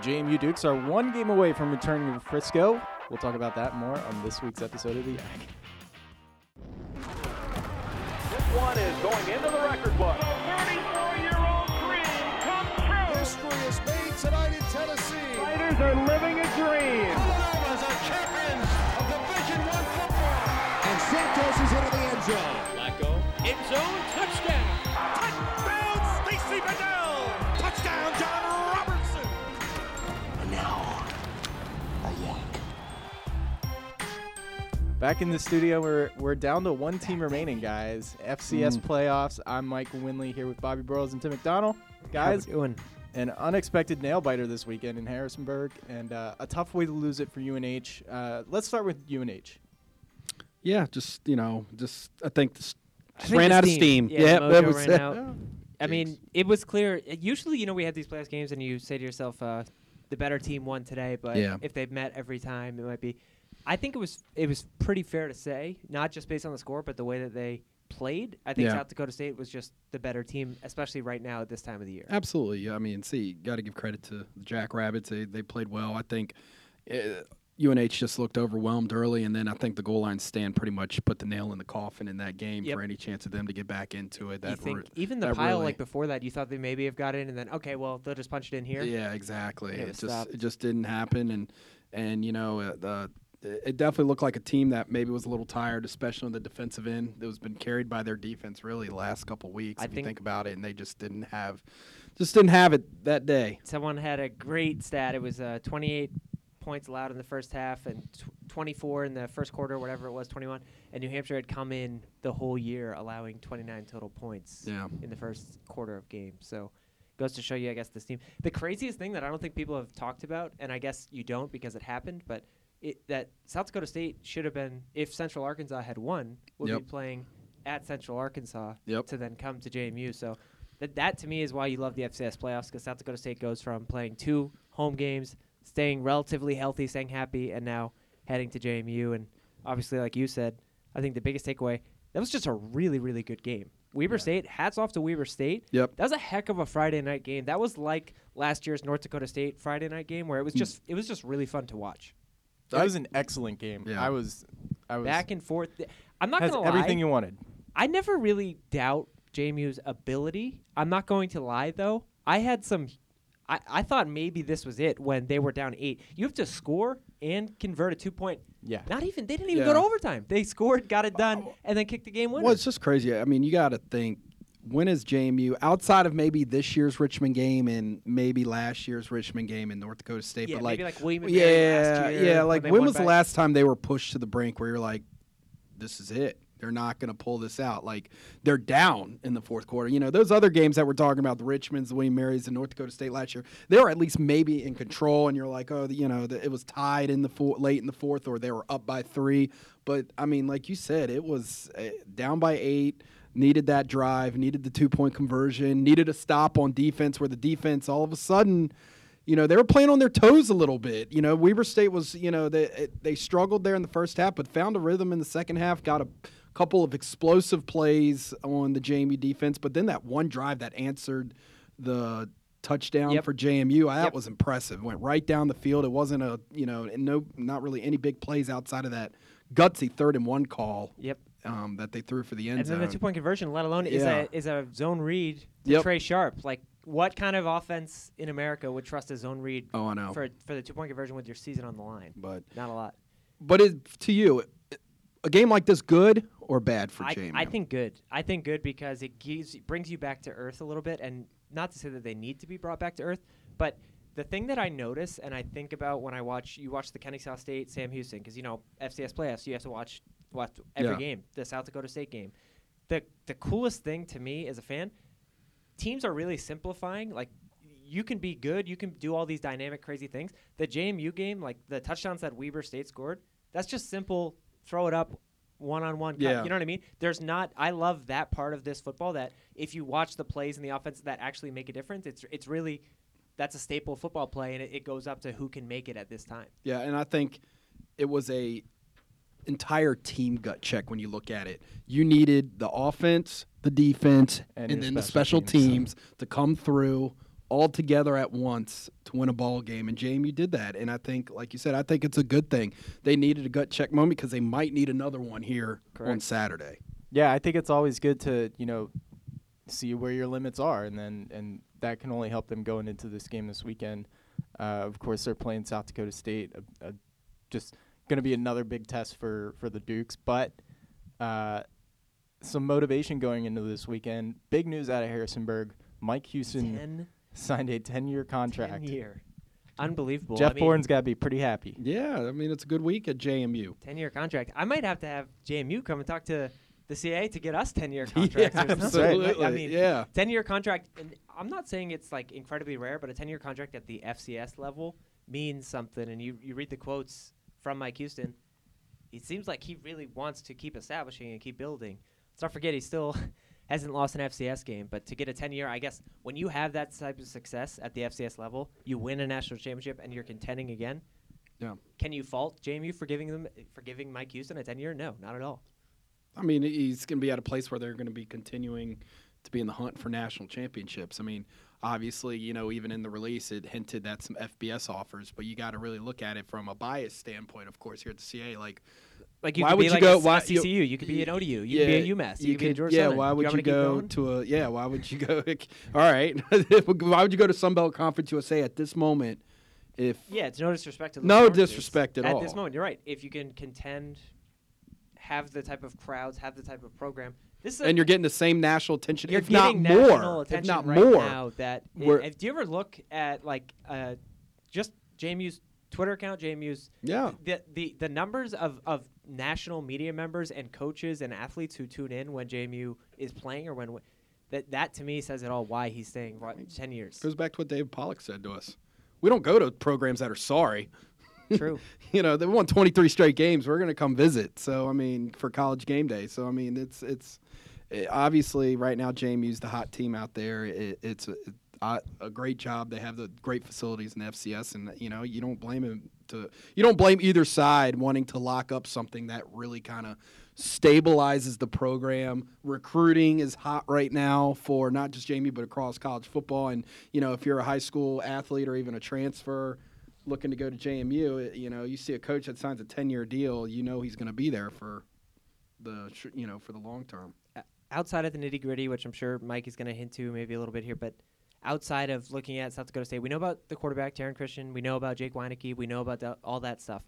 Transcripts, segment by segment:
JMU Dukes are one game away from returning to Frisco. We'll talk about that more on this week's episode of The Yak. This one is going into the record book. 34-year-old dream come true. History is made tonight in Tennessee. Fighters are living a dream. Villanova's are champions of Division One football. And Santos is into the end zone. Flacco, end zone, touchdown. Touchdown, Back in the studio, we're we're down to one team remaining, guys. FCS playoffs. I'm Mike Winley here with Bobby Burrows and Tim McDonald. Guys, doing? an unexpected nail biter this weekend in Harrisonburg, and uh, a tough way to lose it for UNH. Uh, let's start with UNH. Yeah, just you know, just I think this I just think ran the out of steam. steam. Yeah, Yep, that was ran it. out. I mean, it was clear. Usually, you know, we have these playoff games, and you say to yourself, uh, "The better team won today." But Yeah. if they've met every time, it might be. I think it was it was pretty fair to say, not just based on the score, but the way that they played. I think Yeah. South Dakota State was just the better team, especially right now at this time of the year. Absolutely. Yeah, I mean, see, got to give credit to the Jackrabbits. They they played well. I think uh, UNH just looked overwhelmed early, and then I think the goal line stand pretty much put the nail in the coffin in that game Yep. for any chance of them to get back into it. you That think were- even the that pile really- like before that, you thought they maybe have got in, and then okay, well they'll just punch it in here. Yeah, exactly. It It just stopped. it just didn't happen, and and you know uh, the. It definitely looked like a team that maybe was a little tired, especially on the defensive end. That was been carried by their defense really the last couple weeks. I if think- you think about it, and they just didn't have, just didn't have it that day. Someone had a great stat. It was uh, 28 points allowed in the first half and tw- 24 in the first quarter, whatever it was, 21. And New Hampshire had come in the whole year allowing 29 total points Yeah. in the first quarter of games. So goes to show you, I guess, this team. The craziest thing that I don't think people have talked about, and I guess you don't because it happened, but it, that South Dakota State should have been, if Central Arkansas had won, would be playing at Central Arkansas Yep. to then come to JMU. So that that to me is why you love the FCS playoffs because South Dakota State goes from playing two home games, staying relatively healthy, staying happy, and now heading to JMU. And obviously, like you said, I think the biggest takeaway that was just a really really good game. Weber State, hats off to Weber State. Yep. That was a heck of a Friday night game. That was like last year's North Dakota State Friday night game where it was hmm. just it was just really fun to watch. That was an excellent game. Yeah. I was, I was Back and forth. I'm not has gonna lie. everything you wanted. I never really doubt JMU's ability. I'm not going to lie though. I had some. I, I thought maybe this was it when they were down eight. You have to score and convert a two point. Yeah. Not even. They didn't even go to overtime. They scored, got it done, uh, and then kicked the game winner. Well, it's just crazy. I mean, you got to think when is JMU outside of maybe this year's Richmond game and maybe last year's Richmond game in North Dakota State, Yeah, but like, maybe like William yeah, last year yeah, like when won was the last time they were pushed to the brink where you're like, this is it. They're not going to pull this out. Like they're down in the fourth quarter. You know those other games that we're talking about, the Richmonds, the William Marys, and North Dakota State last year. They were at least maybe in control, and you're like, oh, the, you know, the, it was tied in the four, late in the fourth, or they were up by three. But I mean, like you said, it was uh, down by eight. Needed that drive, needed the two point conversion, needed a stop on defense where the defense all of a sudden you know, they were playing on their toes a little bit. You know, Weber State was, you know, they they struggled there in the first half, but found a rhythm in the second half. Got a couple of explosive plays on the JMU defense, but then that one drive that answered the touchdown Yep. for JMU, uh, that Yep. was impressive. Went right down the field. It wasn't a, you know, no, not really any big plays outside of that gutsy third and one call. Yep. Um, that they threw for the end And then zone. the two point conversion, let alone is Yeah. a is a zone read to Yep. Trai Sharp. Like what kind of offense in America would trust a zone read oh, I know. for for the two point conversion with your season on the line? but Not a lot. but it, to you, a game like this, good or bad for I, JMU? I think good. I think good because it gives brings you back to earth a little bit, and not to say that they need to be brought back to earth, but the thing that I notice and I think about when I watch you watch the Kennesaw State Sam Houston because you know FCS playoffs you have to watch watch every Yeah. game the South Dakota State game. The the coolest thing to me as a fan, teams are really simplifying like. You can be good. You can do all these dynamic, crazy things. The JMU game, like the touchdowns that Weber State scored, that's just simple. Throw it up, one on one. Yeah. You know what I mean? There's not. I love that part of this football. That if you watch the plays in the offense that actually make a difference, it's it's really that's a staple football play, and it, it goes up to who can make it at this time. Yeah, and I think it was a entire team gut check when you look at it. You needed the offense, the defense, And and, then the special special teams. teams. to come through all together at once to win a ball game. And JMU did that. And I think, like you said, I think it's a good thing. They needed a gut check moment because they might need another one here on Saturday. Yeah, I think it's always good to you know see where your limits are, and then and that can only help them going into this game this weekend. Uh, of course, they're playing South Dakota State, uh, uh, just going to be another big test for for the Dukes, but. Uh, some motivation going into this weekend. Big news out of Harrisonburg. Mike Houston Ten, signed a 10-year contract. 10 year. Unbelievable. Jeff I mean, Bourne's got to be pretty happy. Yeah, I mean, it's a good week at JMU. 10 year contract. I might have to have JMU come and talk to the CA to get us 10 year contracts. or absolutely. I mean, yeah. 10 year contract, and I'm not saying it's like incredibly rare, but a 10 year contract at the FCS level means something. And you, you read the quotes from Mike Houston, it seems like he really wants to keep establishing and keep building. Let's not forget, he still hasn't lost an FCS game, but to get a 10 year, I guess when you have that type of success at the FCS level, you win a national championship and you're contending again. Yeah. Can you fault JMU for giving them for giving Mike Houston a 10 year? No, not at all. I mean, he's going to be at a place where they're going to be continuing to be in the hunt for national championships. I mean, obviously, you know, even in the release, it hinted that some FBS offers, but you got to really look at it from a bias standpoint, of course, here at the CA. Like, Like you Why could would be you like go- a, why- CCU, you, could be an ODU, you could be a UMass, you, could be a Georgia yeah. Why would you keep go to a yeah? Why would you go? all right, why would you go to Sunbelt Conference USA at this moment? If Yeah, it's no disrespect to No disrespect at all. At this moment, you're right. If you can contend, have the type of crowds, have the type of program, this and you're getting the same national attention, you're if not more, if attention not right more. now. That if do you ever look at like uh, just JMU's Twitter account, JMU's Yeah. the the the numbers of of national media members and coaches and athletes who tune in when JMU is playing or when that that to me says it all. Why he's staying ten years. Goes back to what Dave Pollack said to us. We don't go to programs that are sorry. True. you know, they won 23 straight games. We're going to come visit. So, I mean, for college game day. So, I mean, it's it's eh, obviously right now JMU's the hot team out there. It, it's a, a, great job. They have the great facilities in FCS, and you know, you don't blame him to you don't blame either side wanting to lock up something that really kind of stabilizes the program. Recruiting is hot right now for not just JMU but across college football. And you know, if you're a high school athlete or even a transfer looking to go to JMU, you know, you see a coach that signs a 10-year deal, you know he's going to be there for the you know for the long term. Outside of the nitty gritty, which I'm sure Mike is going to hint to maybe a little bit here, but outside of looking at South Dakota State, we know about the quarterback Taryn Christian, we know about Jake Wieneke, we know about the, all that stuff.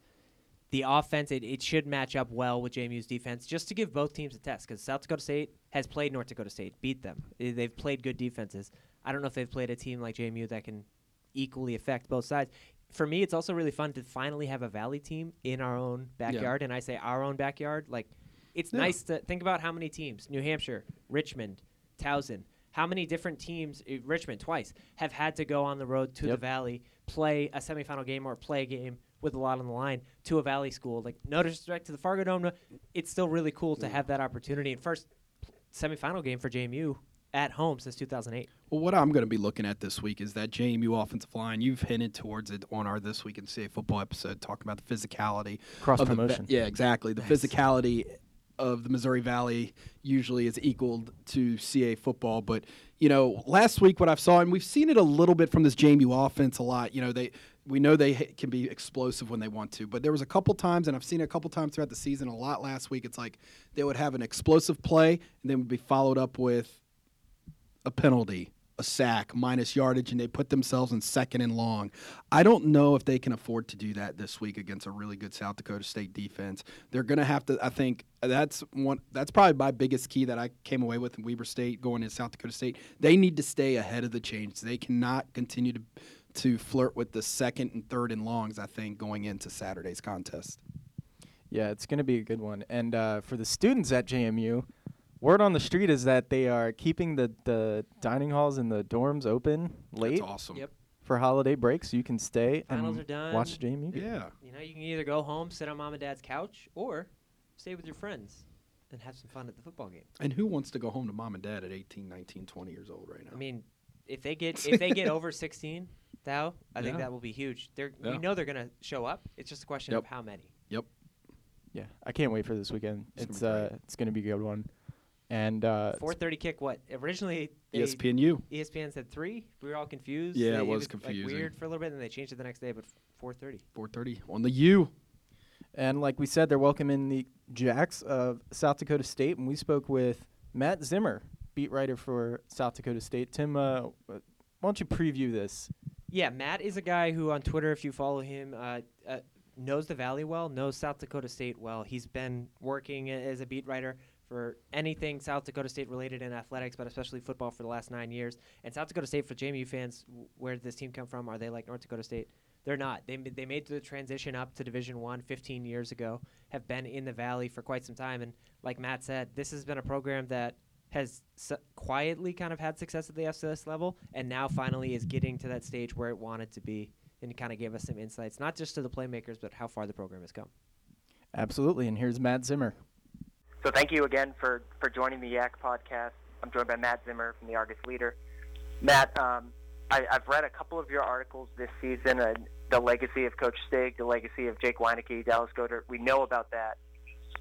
The offense, it, it should match up well with JMU's defense, just to give both teams a test, because South Dakota State has played North Dakota State, beat them. Eh, They've played good defenses. I don't know if they've played a team like JMU that can equally affect both sides. For me, it's also really fun to finally have a Valley team in our own backyard, and I say our own backyard, like it's Yeah. nice to think about how many teams New Hampshire, Richmond, Towson, how many different teams, eh, Richmond twice, have had to go on the road to the Valley, play a semifinal game or play a game with a lot on the line to a Valley school. Like, no disrespect to the Fargo Dome, it's still really cool to have that opportunity. And first semifinal game for JMU at home since 2008. Well, what I'm going to be looking at this week is that JMU offensive line. You've hinted towards it on our this week in CA football episode, talking about the physicality Cross of the promotion. yeah, exactly. The physicality of the Missouri Valley usually is equaled to CA football, but you know, last week what I've saw, and we've seen it a little bit from this JMU offense a lot. You know, they we know they can be explosive when they want to, but there was a couple times, and I've seen it a couple times throughout the season. A lot last week, it's like they would have an explosive play, and then would be followed up with a penalty, a sack, minus yardage, and they put themselves in second and long. I don't know if they can afford to do that this week against a really good South Dakota State defense. They're going to have to. I think that's one. That's probably my biggest key that I came away with in Weber State going to South Dakota State. They need to stay ahead of the change. They cannot continue to to flirt with the second and third and longs. I think going into Saturday's contest. Yeah, it's going to be a good one. And uh, for the students at JMU, word on the street is that they are keeping the, the dining halls and the dorms open late That's awesome. Yep. for holiday break, so you can stay Finals and are done. watch the JMU. game. Yeah. You know, you can either go home, sit on mom and dad's couch, or stay with your friends and have some fun at the football game. And who wants to go home to mom and dad at 18, 19, 20 years old right now? I mean, if they get if they get over 16, thou, I think that will be huge. They're Yeah. we know they're gonna show up. It's just a question of how many. yep. Yeah, I can't wait for this weekend. It's gonna It's be uh, great. it's going to be a good one. And uh, 4:30 kick. What originally they, ESPNU. ESPN said three. We were all confused. Yeah, it They- was like, confusing. weird for a little bit, and then they changed it the next day. But 4:30. 4:30 on the U. And like we said, they're welcoming the Jacks of South Dakota State, and we spoke with Matt Zimmer, beat writer for South Dakota State. Tim, uh, why don't you preview this? Yeah, Matt is a guy who on Twitter, if you follow him, uh, uh, knows the Valley well, knows South Dakota State well. He's been working as a beat writer for anything South Dakota State related in athletics, but especially football for the last nine years. And South Dakota State, for JMU fans, w- where did this team come from? Are they like North Dakota State? They're not. They, they made the transition up to Division One 15 years ago, have been in the Valley for quite some time. And like Matt said, this has been a program that has su- quietly kind of had success at the FCS level, and now finally is getting to that stage where it wanted to be, and kind of gave us some insights, not just to the playmakers, but how far the program has come. Absolutely. And here's Matt Zimmer. So thank you again for, for joining the Yak podcast. I'm joined by Matt Zimmer from the Argus Leader. Matt, um, I, I've read a couple of your articles this season, uh, the legacy of Coach Stig, the legacy of Jake Wieneke, Dallas Goedert. We know about that.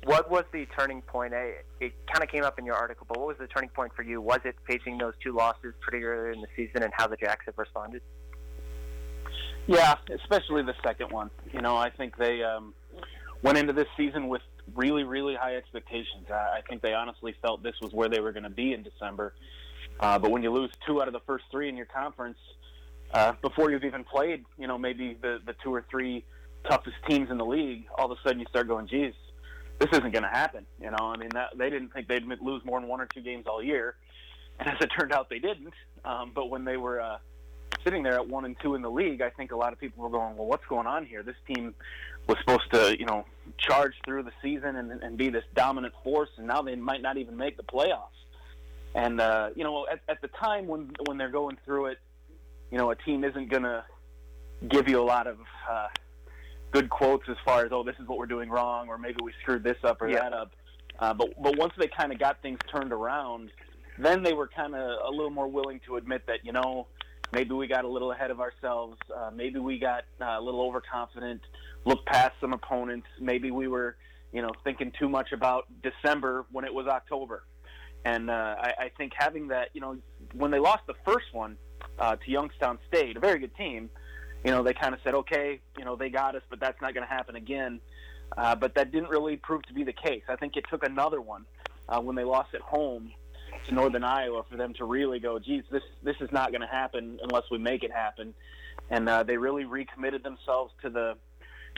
What was the turning point? I, it kind of came up in your article, but what was the turning point for you? Was it facing those two losses pretty early in the season and how the Jacks have responded? Yeah, especially the second one. You know, I think they um, went into this season with really, really high expectations. I, I think they honestly felt this was where they were going to be in December. Uh, but when you lose two out of the first three in your conference uh, before you've even played, you know, maybe the the two or three toughest teams in the league, all of a sudden you start going, "Geez, this isn't going to happen." You know, I mean, that, they didn't think they'd lose more than one or two games all year, and as it turned out, they didn't. Um, but when they were uh, sitting there at one and two in the league, I think a lot of people were going, "Well, what's going on here? This team was supposed to, you know, charge through the season and, and be this dominant force, and now they might not even make the playoffs." And uh, you know, at, at the time when when they're going through it, you know, a team isn't going to give you a lot of uh, good quotes as far as, "Oh, this is what we're doing wrong," or maybe we screwed this up or Yeah. that up. Uh, but but once they kind of got things turned around, then they were kind of a little more willing to admit that you know maybe we got a little ahead of ourselves, uh, maybe we got uh, a little overconfident, looked past some opponents, maybe we were you know thinking too much about December when it was October. And uh, I, I think having that, you know, when they lost the first one uh, to Youngstown State, a very good team, you know, they kind of said, okay, you know, they got us, but that's not going to happen again. Uh, but that didn't really prove to be the case. I think it took another one uh, when they lost at home to Northern Iowa for them to really go, geez, this this is not going to happen unless we make it happen. And uh, they really recommitted themselves to the,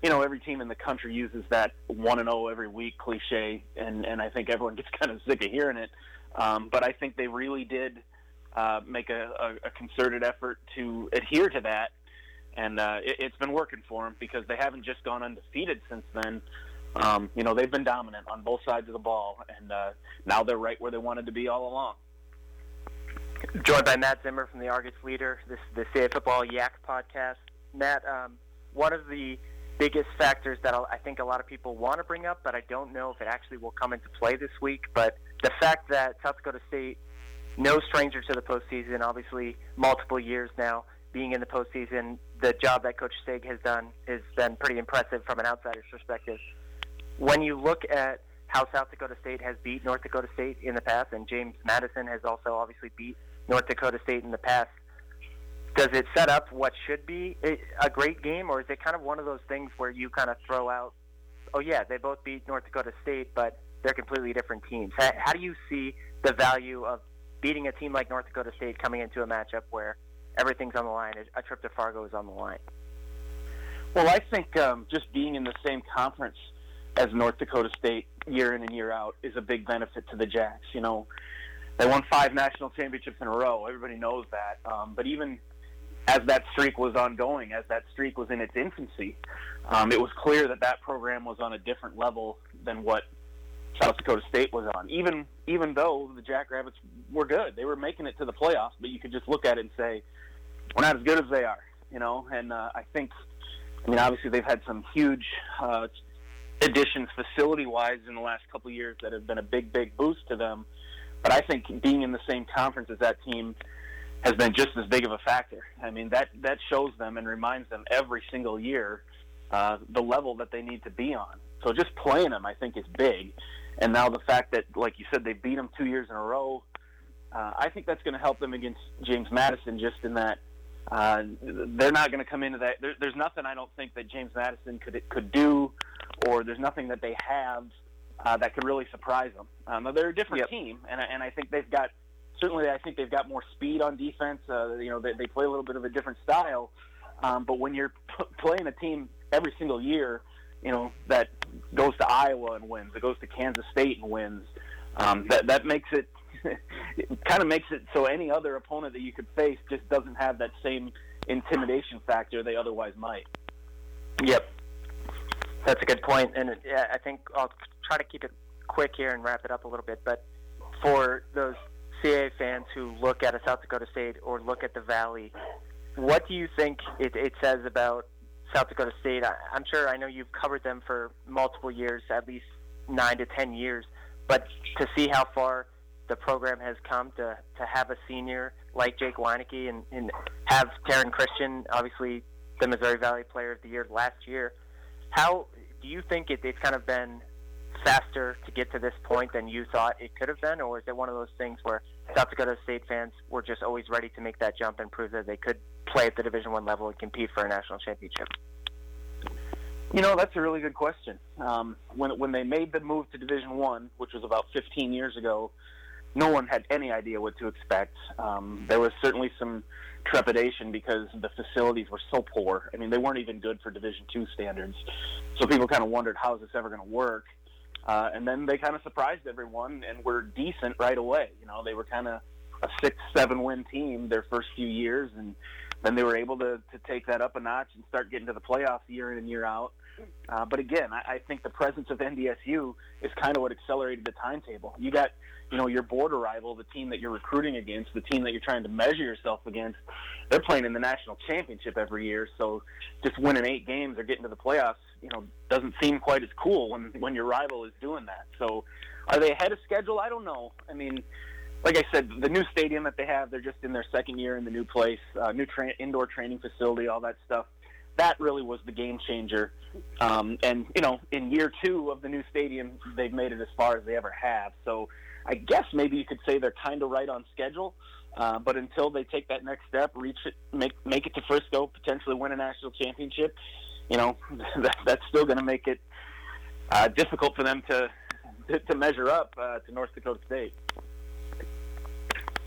you know, every team in the country uses that one and zero every week cliche, and and I think everyone gets kind of sick of hearing it. Um, but I think they really did uh, make a, a, a concerted effort to adhere to that, and uh, it, it's been working for them because they haven't just gone undefeated since then. Um, you know, they've been dominant on both sides of the ball, and uh, now they're right where they wanted to be all along. joined by Matt Zimmer from the Argus Leader, this the CA Football Yak podcast. Matt, um, one of the biggest factors that I think a lot of people want to bring up, but I don't know if it actually will come into play this week. But the fact that South Dakota State, no stranger to the postseason, obviously multiple years now being in the postseason, the job that Coach Stig has done has been pretty impressive from an outsider's perspective. When you look at how South Dakota State has beat North Dakota State in the past, and James Madison has also obviously beat North Dakota State in the past. Does it set up what should be a great game, or is it kind of one of those things where you kind of throw out, oh yeah, they both beat North Dakota State, but they're completely different teams? How, how do you see the value of beating a team like North Dakota State coming into a matchup where everything's on the line, a trip to Fargo is on the line? Well, I think um, just being in the same conference as North Dakota State year in and year out is a big benefit to the Jacks. You know, they won five national championships in a row. Everybody knows that. Um, but even as that streak was ongoing, as that streak was in its infancy, um, it was clear that that program was on a different level than what South Dakota State was on. Even even though the Jackrabbits were good, they were making it to the playoffs. But you could just look at it and say, we're not as good as they are. You know, and uh, I think, I mean, obviously they've had some huge uh, additions facility-wise in the last couple of years that have been a big, big boost to them. But I think being in the same conference as that team has been just as big of a factor. I mean, that that shows them and reminds them every single year uh, the level that they need to be on. So just playing them, I think, is big. and now the fact that, like you said, they beat them two years in a row, uh, I think that's going to help them against James Madison. Just in that uh, they're not going to come into that. There, there's nothing I don't think that James Madison could could do, or there's nothing that they have uh, that could really surprise them. Um, they're a different Yep. team, and I- and I think they've got certainly I think they've got more speed on defense. Uh, you know, they, they play a little bit of a different style. Um, but when you're p- playing a team every single year, you know that goes to Iowa and wins, it goes to Kansas State and wins. Um, that that makes it, it kind of makes it so any other opponent that you could face just doesn't have that same intimidation factor they otherwise might. Yep. That's a good point, and yeah, I think I'll try to keep it quick here and wrap it up a little bit. But for those CAA fans who look at a South Dakota State or look at the Valley, what do you think it, it says about South Dakota State? I, I'm sure I know you've covered them for multiple years, at least nine to ten years. But to see how far the program has come to to have a senior like Jake Wieneke and, and have Taryn Christian, obviously the Missouri Valley Player of the Year last year. How do you think it, it's kind of been faster to get to this point than you thought it could have been, or is it one of those things where South Dakota State fans were just always ready to make that jump and prove that they could play at the Division One level and compete for a national championship? You know, that's a really good question. Um, when when they made the move to Division One, which was about 15 years ago, no one had any idea what to expect. Um, there was certainly some trepidation because the facilities were so poor. I mean, they weren't even good for Division Two standards. So people kind of wondered, how is this ever going to work? Uh, and then they kind of surprised everyone and were decent right away. You know, they were kind of a six, seven win team their first few years, and then they were able to, to take that up a notch and start getting to the playoffs year in and year out. Uh, but again, I, I think the presence of NDSU is kind of what accelerated the timetable. You got, you know, your border rival, the team that you're recruiting against, the team that you're trying to measure yourself against. They're playing in the national championship every year, so just winning eight games or getting to the playoffs, you know, doesn't seem quite as cool when when your rival is doing that. So, are they ahead of schedule? I don't know. I mean, like I said, the new stadium that they have, they're just in their second year in the new place, uh, new tra- indoor training facility, all that stuff. That really was the game changer. Um, and you know, in year two of the new stadium, they've made it as far as they ever have. So, I guess maybe you could say they're kind of right on schedule. Uh, but until they take that next step, reach it, make make it to Frisco, potentially win a national championship, you know, that, that's still going to make it uh, difficult for them to to, measure up uh, to North Dakota State.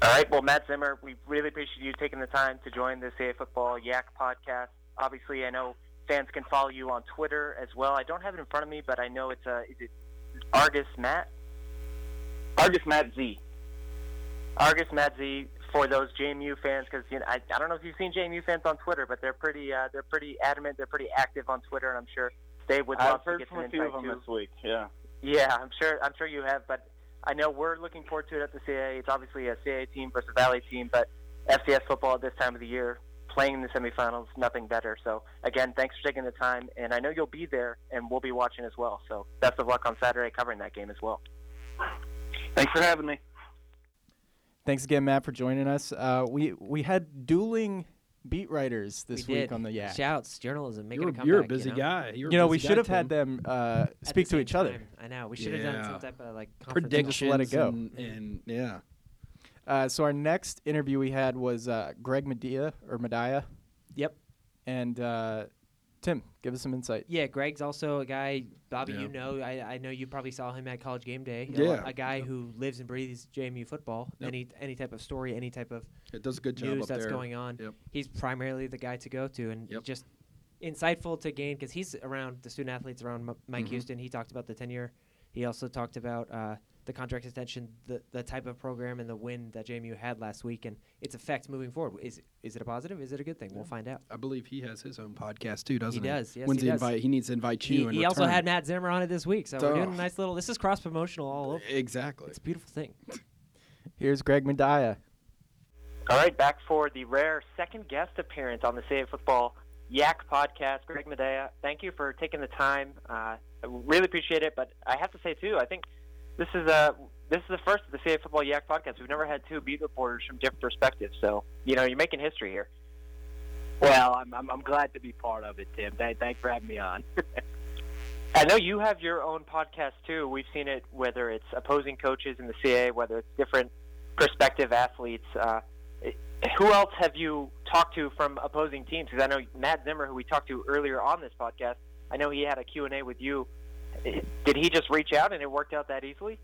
All right. Well, Matt Zimmer, we really appreciate you taking the time to join the CA Football Yak podcast. Obviously, I know fans can follow you on Twitter as well. I don't have it in front of me, but I know it's uh, is it Argus Matt? Argus Matt Z. Argus Matt Z for those JMU fans because you know I, I don't know if you've seen JMU fans on Twitter, but they're pretty uh, they're pretty adamant. They're pretty active on Twitter, and I'm sure they would love I've heard to get from some a few of them too. this week. Yeah. Yeah, I'm sure. I'm sure you have, but I know we're looking forward to it at the CAA. It's obviously a CAA team versus a Valley team, but FCS football at this time of the year, playing in the semifinals, nothing better. So again, thanks for taking the time, and I know you'll be there, and we'll be watching as well. So best of luck on Saturday covering that game as well. Thanks for having me. Thanks again, Matt, for joining us. Uh, we we had dueling beat writers this we week did. on the yeah. Shouts, journalism, making You're, a comeback. you're a you busy know? guy. You're you know, we should have had them uh, At the speak to same each other. I know. We should have done some type of like predictions. Just let it go. And, and yeah, Uh, so our next interview we had was uh, Greg Madia or Madia, Yep. and uh, Tim, give us some insight. Yeah, Greg's also a guy, Bobby. Yeah. You know, I, I know you probably saw him at College Game Day. A- Yeah. a, guy who lives and breathes JMU football. Yep. Any any type of story, any type of it does a good job news up that's there. going on. Yep. He's primarily the guy to go to, and Yep. just insightful to gain because he's around the student athletes around M- Mike Mhm. Houston. He talked about the tenure. He also talked about uh, the contract extension, the the type of program, and the win that JMU had last week, and its effect moving forward. Is is it a positive? Is it a good thing? We'll find out. I believe he has his own podcast too, doesn't he? does, yes, When's he he does. invite? He needs to invite He, you. in he also had Matt Zimmer on it this week, so we're doing a nice little. This is cross promotional all over. exactly. It's a beautiful thing. Here's Greg Madia. All right, back for the rare second guest appearance on the Save Football Yak podcast. Greg Madia, thank you for taking the time. Uh, I really appreciate it. But I have to say too, I think this is a this is the first of the CA Football Yak podcast. We've never had two beat reporters from different perspectives. So you know, you're making history here. Well, I'm, I'm I'm glad to be part of it, Tim. Thank, thanks for having me on. I know you have your own podcast too. We've seen it whether it's opposing coaches in the CA, whether it's different prospective athletes. Uh, who else have you talked to from opposing teams? Because I know Matt Zimmer, who we talked to earlier on this podcast, I know he had a Q&A with you. Did he just reach out and it worked out that easily?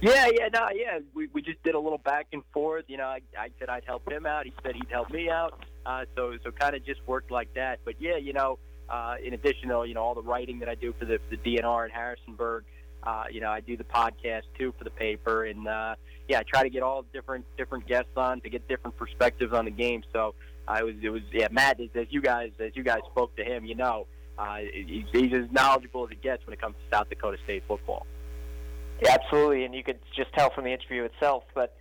Yeah, yeah, no, yeah. We we just did a little back and forth. You know, I, I said I'd help him out. He said he'd help me out. Uh, so so kind of just worked like that. But yeah, you know, uh, in addition to you know all the writing that I do for the, the DNR in Harrisonburg, uh, you know I do the podcast too for the paper, and uh, yeah, I try to get all different different guests on to get different perspectives on the game. So I was it was yeah, Matt as you guys as you guys spoke to him, you know, uh, he's, he's as knowledgeable as it gets when it comes to South Dakota State football. Yeah, absolutely, and you could just tell from the interview itself. But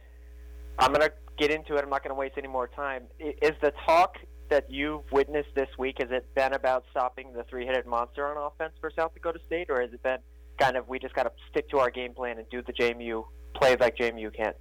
I'm going to get into it. I'm not going to waste any more time. Is the talk that you've witnessed this week has it been about stopping the three-headed monster on offense for South Dakota State, or has it been kind of we just got to stick to our game plan and do the JMU play like JMU can?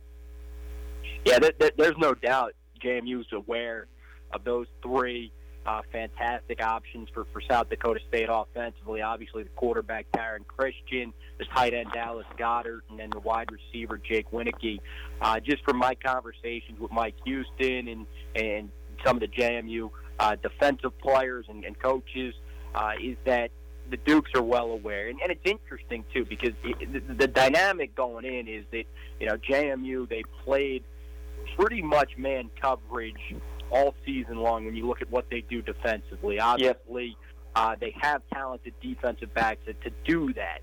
Yeah, th- th- there's no doubt JMU's aware of those three uh, fantastic options for, for South Dakota State offensively. Obviously, the quarterback, Taryn Christian, the tight end, Dallas Goedert, and then the wide receiver, Jake Wieneke. Uh, just from my conversations with Mike Houston and, and some of the JMU uh, defensive players and, and coaches, uh, is that the Dukes are well aware, and, and it's interesting too because the, the, the dynamic going in is that you know JMU they played pretty much man coverage all season long when you look at what they do defensively. Obviously, yep. uh, they have talented defensive backs to, to do that.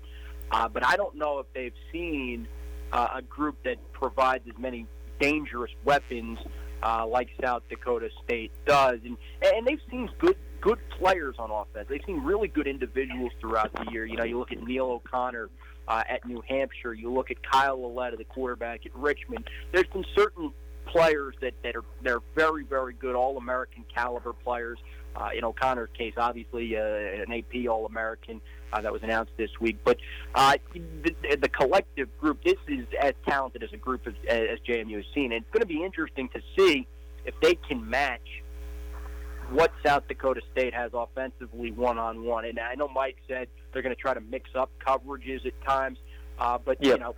Uh, but I don't know if they've seen uh, a group that provides as many dangerous weapons uh, like South Dakota State does, and and they've seen good good players on offense. They've seen really good individuals throughout the year. You know, you look at Neil O'Connor uh, at New Hampshire. You look at Kyle Lauletta, the quarterback at Richmond. There's been certain players that, that are they're very very good All American caliber players. Uh, in O'Connor's case, obviously uh, an AP All American uh, that was announced this week. But uh, the, the collective group, this is as talented as a group as, as JMU has seen. And it's going to be interesting to see if they can match what South Dakota State has offensively one on one. And I know Mike said they're going to try to mix up coverages at times, uh, but yep. you know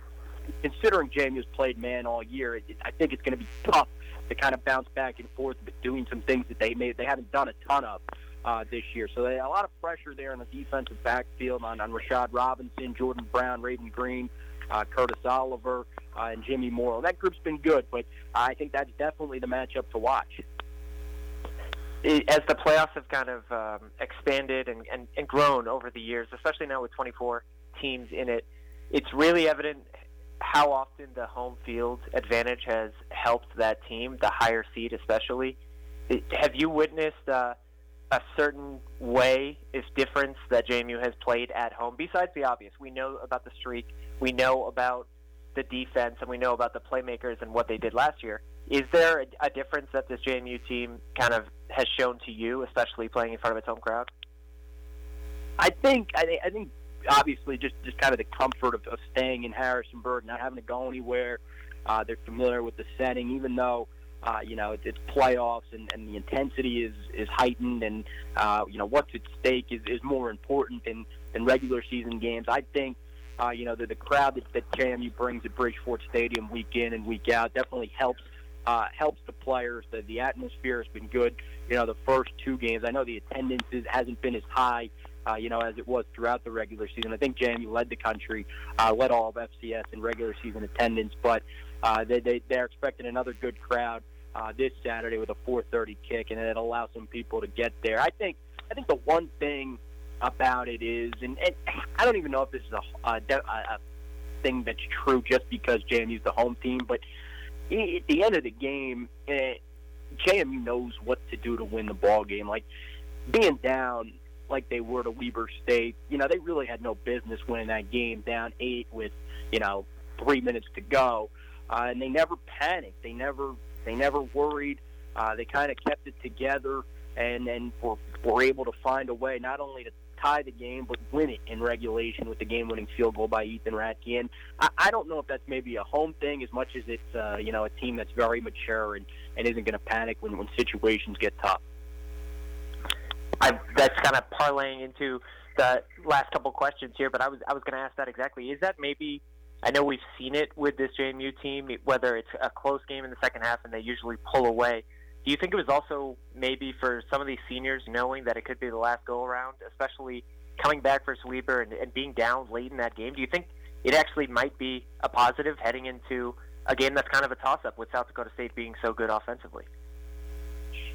considering JMU has played man all year, it, I think it's going to be tough to kind of bounce back and forth, but doing some things that they may they haven't done a ton of uh, this year. So they a lot of pressure there in the defensive backfield on, on Rashad Robinson, Jordan Brown, Raven Greene, uh, Curtis Oliver, uh, and Jimmy Morrow. That group's been good, but I think that's definitely the matchup to watch. As the playoffs have kind of um, expanded and, and, and grown over the years, especially now with 24 teams in it, it's really evident how often the home field advantage has helped that team, the higher seed especially. Have you witnessed uh, a certain way, if difference, that JMU has played at home? Besides the obvious, we know about the streak, we know about the defense, and we know about the playmakers and what they did last year. Is there a, a difference that this JMU team kind of has shown to you, especially playing in front of its home crowd? I think I, I think obviously just just kind of the comfort of, of staying in Harrisonburg, not having to go anywhere. Uh, they're familiar with the setting, even though uh, you know it's, it's playoffs and, and the intensity is is heightened, and uh, you know what's at stake is, is more important than than regular season games. I think. Uh, you know, the, the crowd that, that JMU brings at Bridgeforth Stadium week in and week out definitely helps uh, helps the players. The, the atmosphere has been good. You know, the first two games, I know the attendance is, hasn't been as high uh, you know, as it was throughout the regular season. I think JMU led the country, uh, led all of FCS in regular season attendance, but uh, they, they, they're expecting another good crowd uh, this Saturday with a 4:30 kick, and it'll allow some people to get there. I think I think the one thing about it is, and, and I don't even know if this is a, a, a thing that's true just because JMU's the home team, but at the end of the game, eh, JMU knows what to do to win the ball game. Like being down like they were to Weber State. You know, they really had no business winning that game down eight with, you know, three minutes to go. Uh, and they never panicked. They never they never worried. Uh, they kind of kept it together and and were, were able to find a way not only to tie the game but win it in regulation with the game-winning field goal by Ethan Ratke. And I, I don't know if that's maybe a home thing as much as it's uh, you know a team that's very mature and, and isn't going to panic when when situations get tough. I, that's kind of parlaying into the last couple questions here, but I was I was going to ask that exactly. Is that maybe? I know we've seen it with this JMU team, whether it's a close game in the second half and they usually pull away. Do you think it was also maybe for some of these seniors knowing that it could be the last go around, especially coming back for Weber and, and being down late in that game? Do you think it actually might be a positive heading into a game that's kind of a toss up with South Dakota State being so good offensively?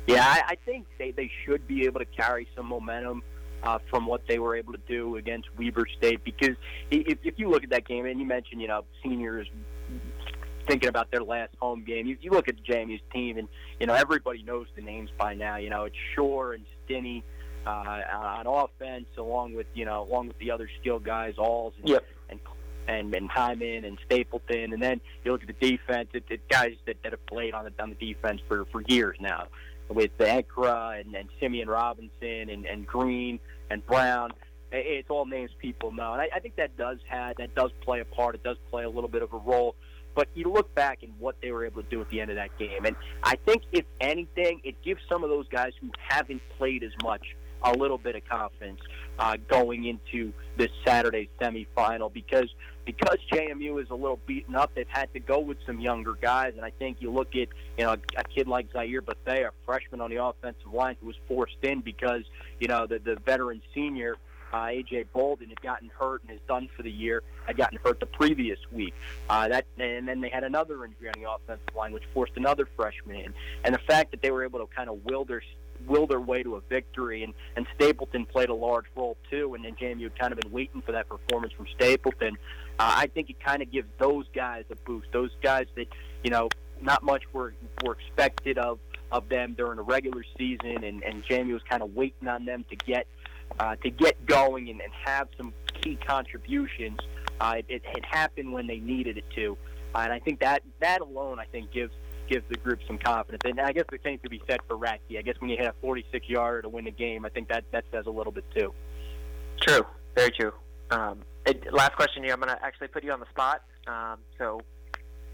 Yeah, I, I think they, they should be able to carry some momentum uh, from what they were able to do against Weber State because if, if you look at that game, and you mentioned, you know, seniors thinking about their last home game, you, you look at JMU's team, and, you know, everybody knows the names by now. You know, it's Schor and Stinnie uh, on offense, along with, you know, along with the other skill guys, Alls and, yep. and and, and Hyman and Stapleton, and then you look at the defense. It's it guys that, that have played on the on the defense for for years now with Ekra and, and Simeon Robinson and, and Green and Brown. It's all names people know, and I, I think that does have that does play a part. It does play a little bit of a role. But you look back and what they were able to do at the end of that game, and I think if anything, it gives some of those guys who haven't played as much a little bit of confidence uh, going into this Saturday semifinal because because JMU is a little beaten up, they've had to go with some younger guys, and I think you look at you know a kid like Zaire Bethea, a freshman on the offensive line, who was forced in because you know the the veteran senior. Uh, AJ Bolden had gotten hurt and is done for the year. Had gotten hurt the previous week. Uh, that and then they had another injury on the offensive line, which forced another freshman in. And the fact that they were able to kind of will their will their way to a victory, and and Stapleton played a large role too. And then JMU had kind of been waiting for that performance from Stapleton. Uh, I think it kind of gives those guys a boost. Those guys that you know not much were were expected of of them during the regular season, and and JMU was kind of waiting on them to get uh, to get going and, and have some key contributions. Uh, it, it happened when they needed it to, uh, and I think that that alone, I think, gives gives the group some confidence. And I guess the same could be said for Ratke. I guess when you hit a 46 yarder to win the game, I think that that says a little bit too. True, very true. Um, it, last question here. I'm going to actually put you on the spot. Um, so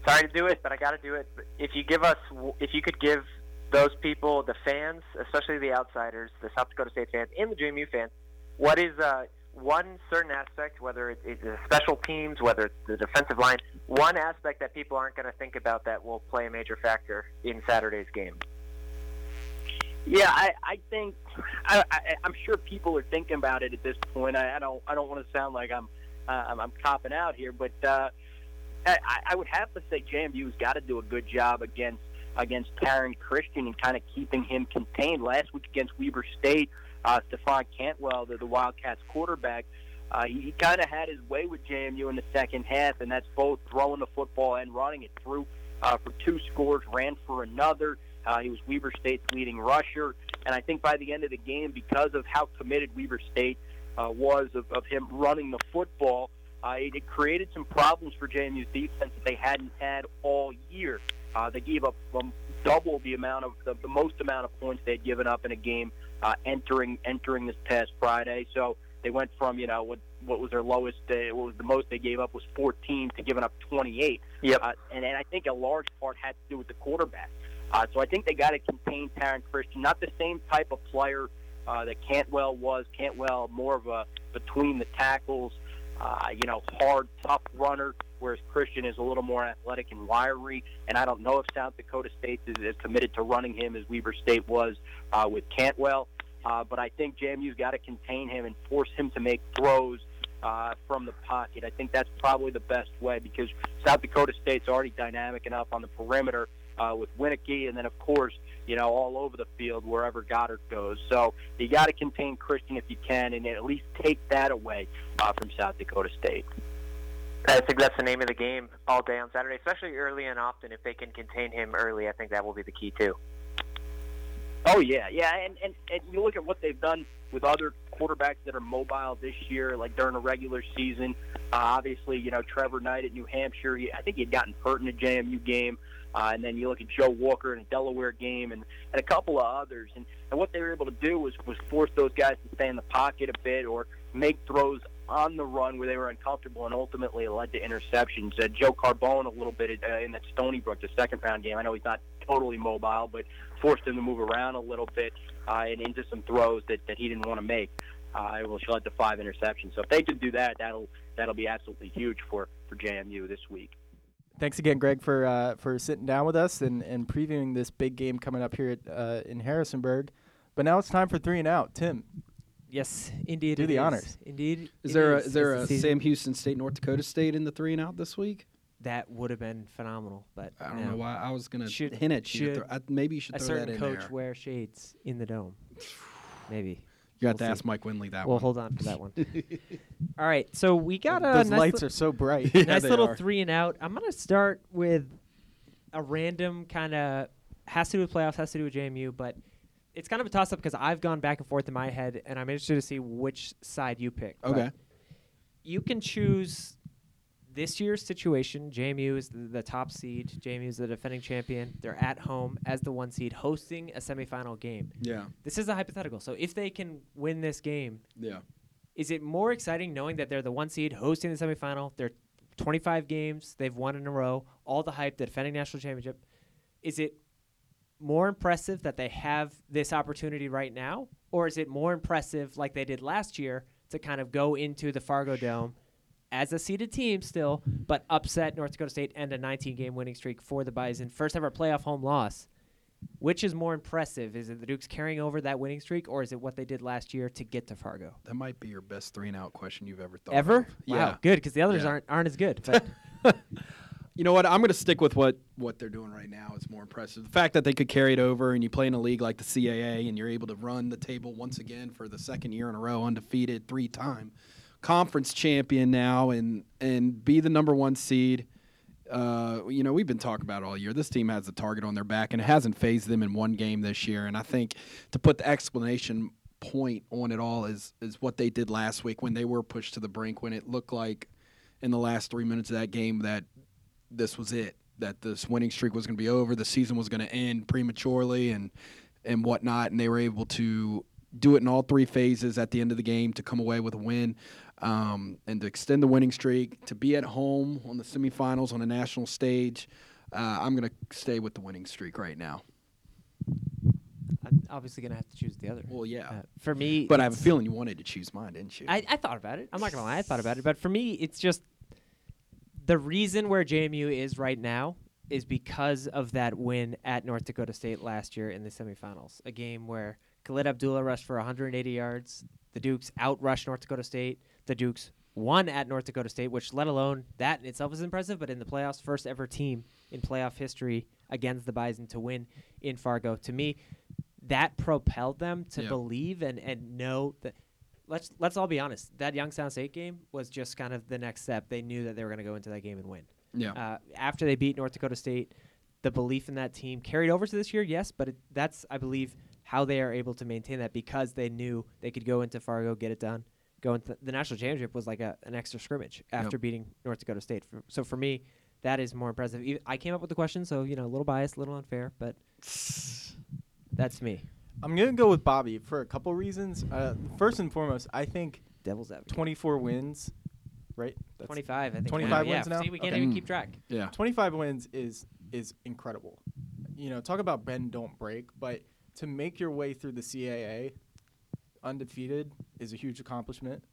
sorry to do it, but I got to do it. If you give us, if you could give those people, the fans, especially the outsiders, the South Dakota State fans and the JMU fans, what is uh, one certain aspect, whether it's the special teams, whether it's the defensive line, one aspect that people aren't going to think about that will play a major factor in Saturday's game? Yeah, I, I think I, I, I'm sure people are thinking about it at this point. I, I don't I don't want to sound like I'm uh, I'm, I'm copping out here, but uh, I, I would have to say JMU's got to do a good job against against Taryn Christian and kind of keeping him contained. Last week against Weber State, uh, Stefan Cantwell, the, the Wildcats quarterback, uh, he, he kind of had his way with JMU in the second half, and that's both throwing the football and running it through uh, for two scores, ran for another. Uh, he was Weber State's leading rusher, and I think by the end of the game, because of how committed Weber State uh, was of, of him running the football, uh, it, it created some problems for JMU's defense that they hadn't had all year. Uh, they gave up um, double the amount of the, the most amount of points they had given up in a game uh, entering entering this past Friday. So they went from you know what what was their lowest, uh, what was the most they gave up was 14 to giving up 28. Yep. Uh, and, and I think a large part had to do with the quarterback. Uh, so I think they got to contain Taryn Christian, not the same type of player uh, that Cantwell was. Cantwell more of a between the tackles, uh, you know, hard, tough runner, whereas Christian is a little more athletic and wiry. And I don't know if South Dakota State is as committed to running him as Weber State was uh, with Cantwell. Uh, but I think JMU's got to contain him and force him to make throws uh, from the pocket. I think that's probably the best way because South Dakota State's already dynamic enough on the perimeter uh, with Wieneke, and then of course, you know, all over the field wherever Goedert goes. So you got to contain Christian if you can, and at least take that away uh, from South Dakota State. I think that's the name of the game all day on Saturday, especially early and often. If they can contain him early, I think that will be the key too. Oh yeah, yeah, and and, and you look at what they've done with other quarterbacks that are mobile this year, like during a regular season. Uh, obviously, you know Trevor Knight at New Hampshire. He, I think he had gotten hurt in a JMU game, uh, and then you look at Joe Walker in a Delaware game, and, and a couple of others. And, and what they were able to do was was force those guys to stay in the pocket a bit or make throws on the run where they were uncomfortable, and ultimately led to interceptions. Uh, Joe Carbone a little bit uh, in that Stony Brook, the second round game. I know he's not totally mobile, but forced him to move around a little bit uh, and into some throws that, that he didn't want to make. Uh, she'll have the five interceptions. So if they can do that, that'll that'll be absolutely huge for for JMU this week. Thanks again, Greg, for uh, for sitting down with us and, and previewing this big game coming up here at, uh, in Harrisonburg. But now it's time for three and out. Tim, Yes, indeed. Do it the is. honors. Indeed. Is it there a, is. is there It's a the. Sam Houston State, North Dakota State in the three and out this week? That would have been phenomenal, but I don't no. know why I was gonna Should- hint at you. should throw- I, maybe you should a throw certain that in coach there. wear shades in the dome. Maybe. You got We'll to see. ask Mike Winley that we'll one. hold on to that one. All right, so we got a those nice lights li- are so bright. Yeah, nice little are. three and out. I'm gonna start with a random kind of has to do with playoffs, has to do with JMU, but it's kind of a toss up because I've gone back and forth in my head, and I'm interested to see which side you pick. But Okay. you can choose this year's situation. JMU is the, the top seed. JMU is the defending champion. They're at home as the one seed, hosting a semifinal game. Yeah. This is a hypothetical. So if they can win this game, Yeah. is it more exciting knowing that they're the one seed hosting the semifinal? They're 25 games, they've won in a row, all the hype, the defending national championship. Is it more impressive that they have this opportunity right now, or is it more impressive like they did last year to kind of go into the Fargo Dome as a seeded team still, but upset North Dakota State and a 19 game winning streak for the Bison, first ever playoff home loss? Which is more impressive? Is it the Dukes carrying over that winning streak, or is it what they did last year to get to Fargo? That might be your best three and out question you've ever thought. Ever? of. Wow, Yeah. good because the others Yeah. aren't aren't as good. But You know what? I'm going to stick with what what they're doing right now. It's more impressive. The fact that they could carry it over and you play in a league like the CAA and you're able to run the table once again for the second year in a row, undefeated, three time conference champion now, and and be the number one seed. Uh, you know, we've been talking about all year. This team has a target on their back, and it hasn't fazed them in one game this year. And I think to put the explanation point on it all is is what they did last week when they were pushed to the brink, when it looked like in the last three minutes of that game that this was it, that this winning streak was going to be over, the season was going to end prematurely, and and whatnot. And they were able to do it in all three phases at the end of the game to come away with a win um, and to extend the winning streak, to be at home on the semifinals on a national stage. Uh, I'm going to stay with the winning streak right now. I'm obviously gonna have to choose the other. Well, yeah. Uh, for me, But I have a feeling you wanted to choose mine, didn't you? I, I thought about it. I'm not gonna lie, I thought about it. But for me, it's just the reason where JMU is right now is because of that win at North Dakota State last year in the semifinals. A game where Khalid Abdullah rushed for 180 yards. The Dukes outrushed North Dakota State. The Dukes won at North Dakota State, which let alone that in itself is impressive. But in the playoffs, first ever team in playoff history against the Bison to win in Fargo. To me, that propelled them to Yeah. believe and, and know that let's let's all be honest. That Youngstown State game was just kind of the next step. They knew that they were going to go into that game and win. yeah. Uh, after they beat North Dakota State, the belief in that team carried over to this year, yes, but it, that's I believe how they are able to maintain that because they knew they could go into Fargo, get it done. Go into the national championship was like a, an extra scrimmage after beating North Dakota State. So for me, that is more impressive. I came up with the question, so you know a little biased, a little unfair, but that's me. I'm gonna go with Bobby for a couple reasons. Uh, first and foremost, I think Devil's advocate. 24 wins, right? That's 25, I think. 25 yeah, wins now? See, we can't Okay. even keep track. yeah. 25 wins is is incredible. You know, talk about bend don't break, but to make your way through the CAA undefeated is a huge accomplishment.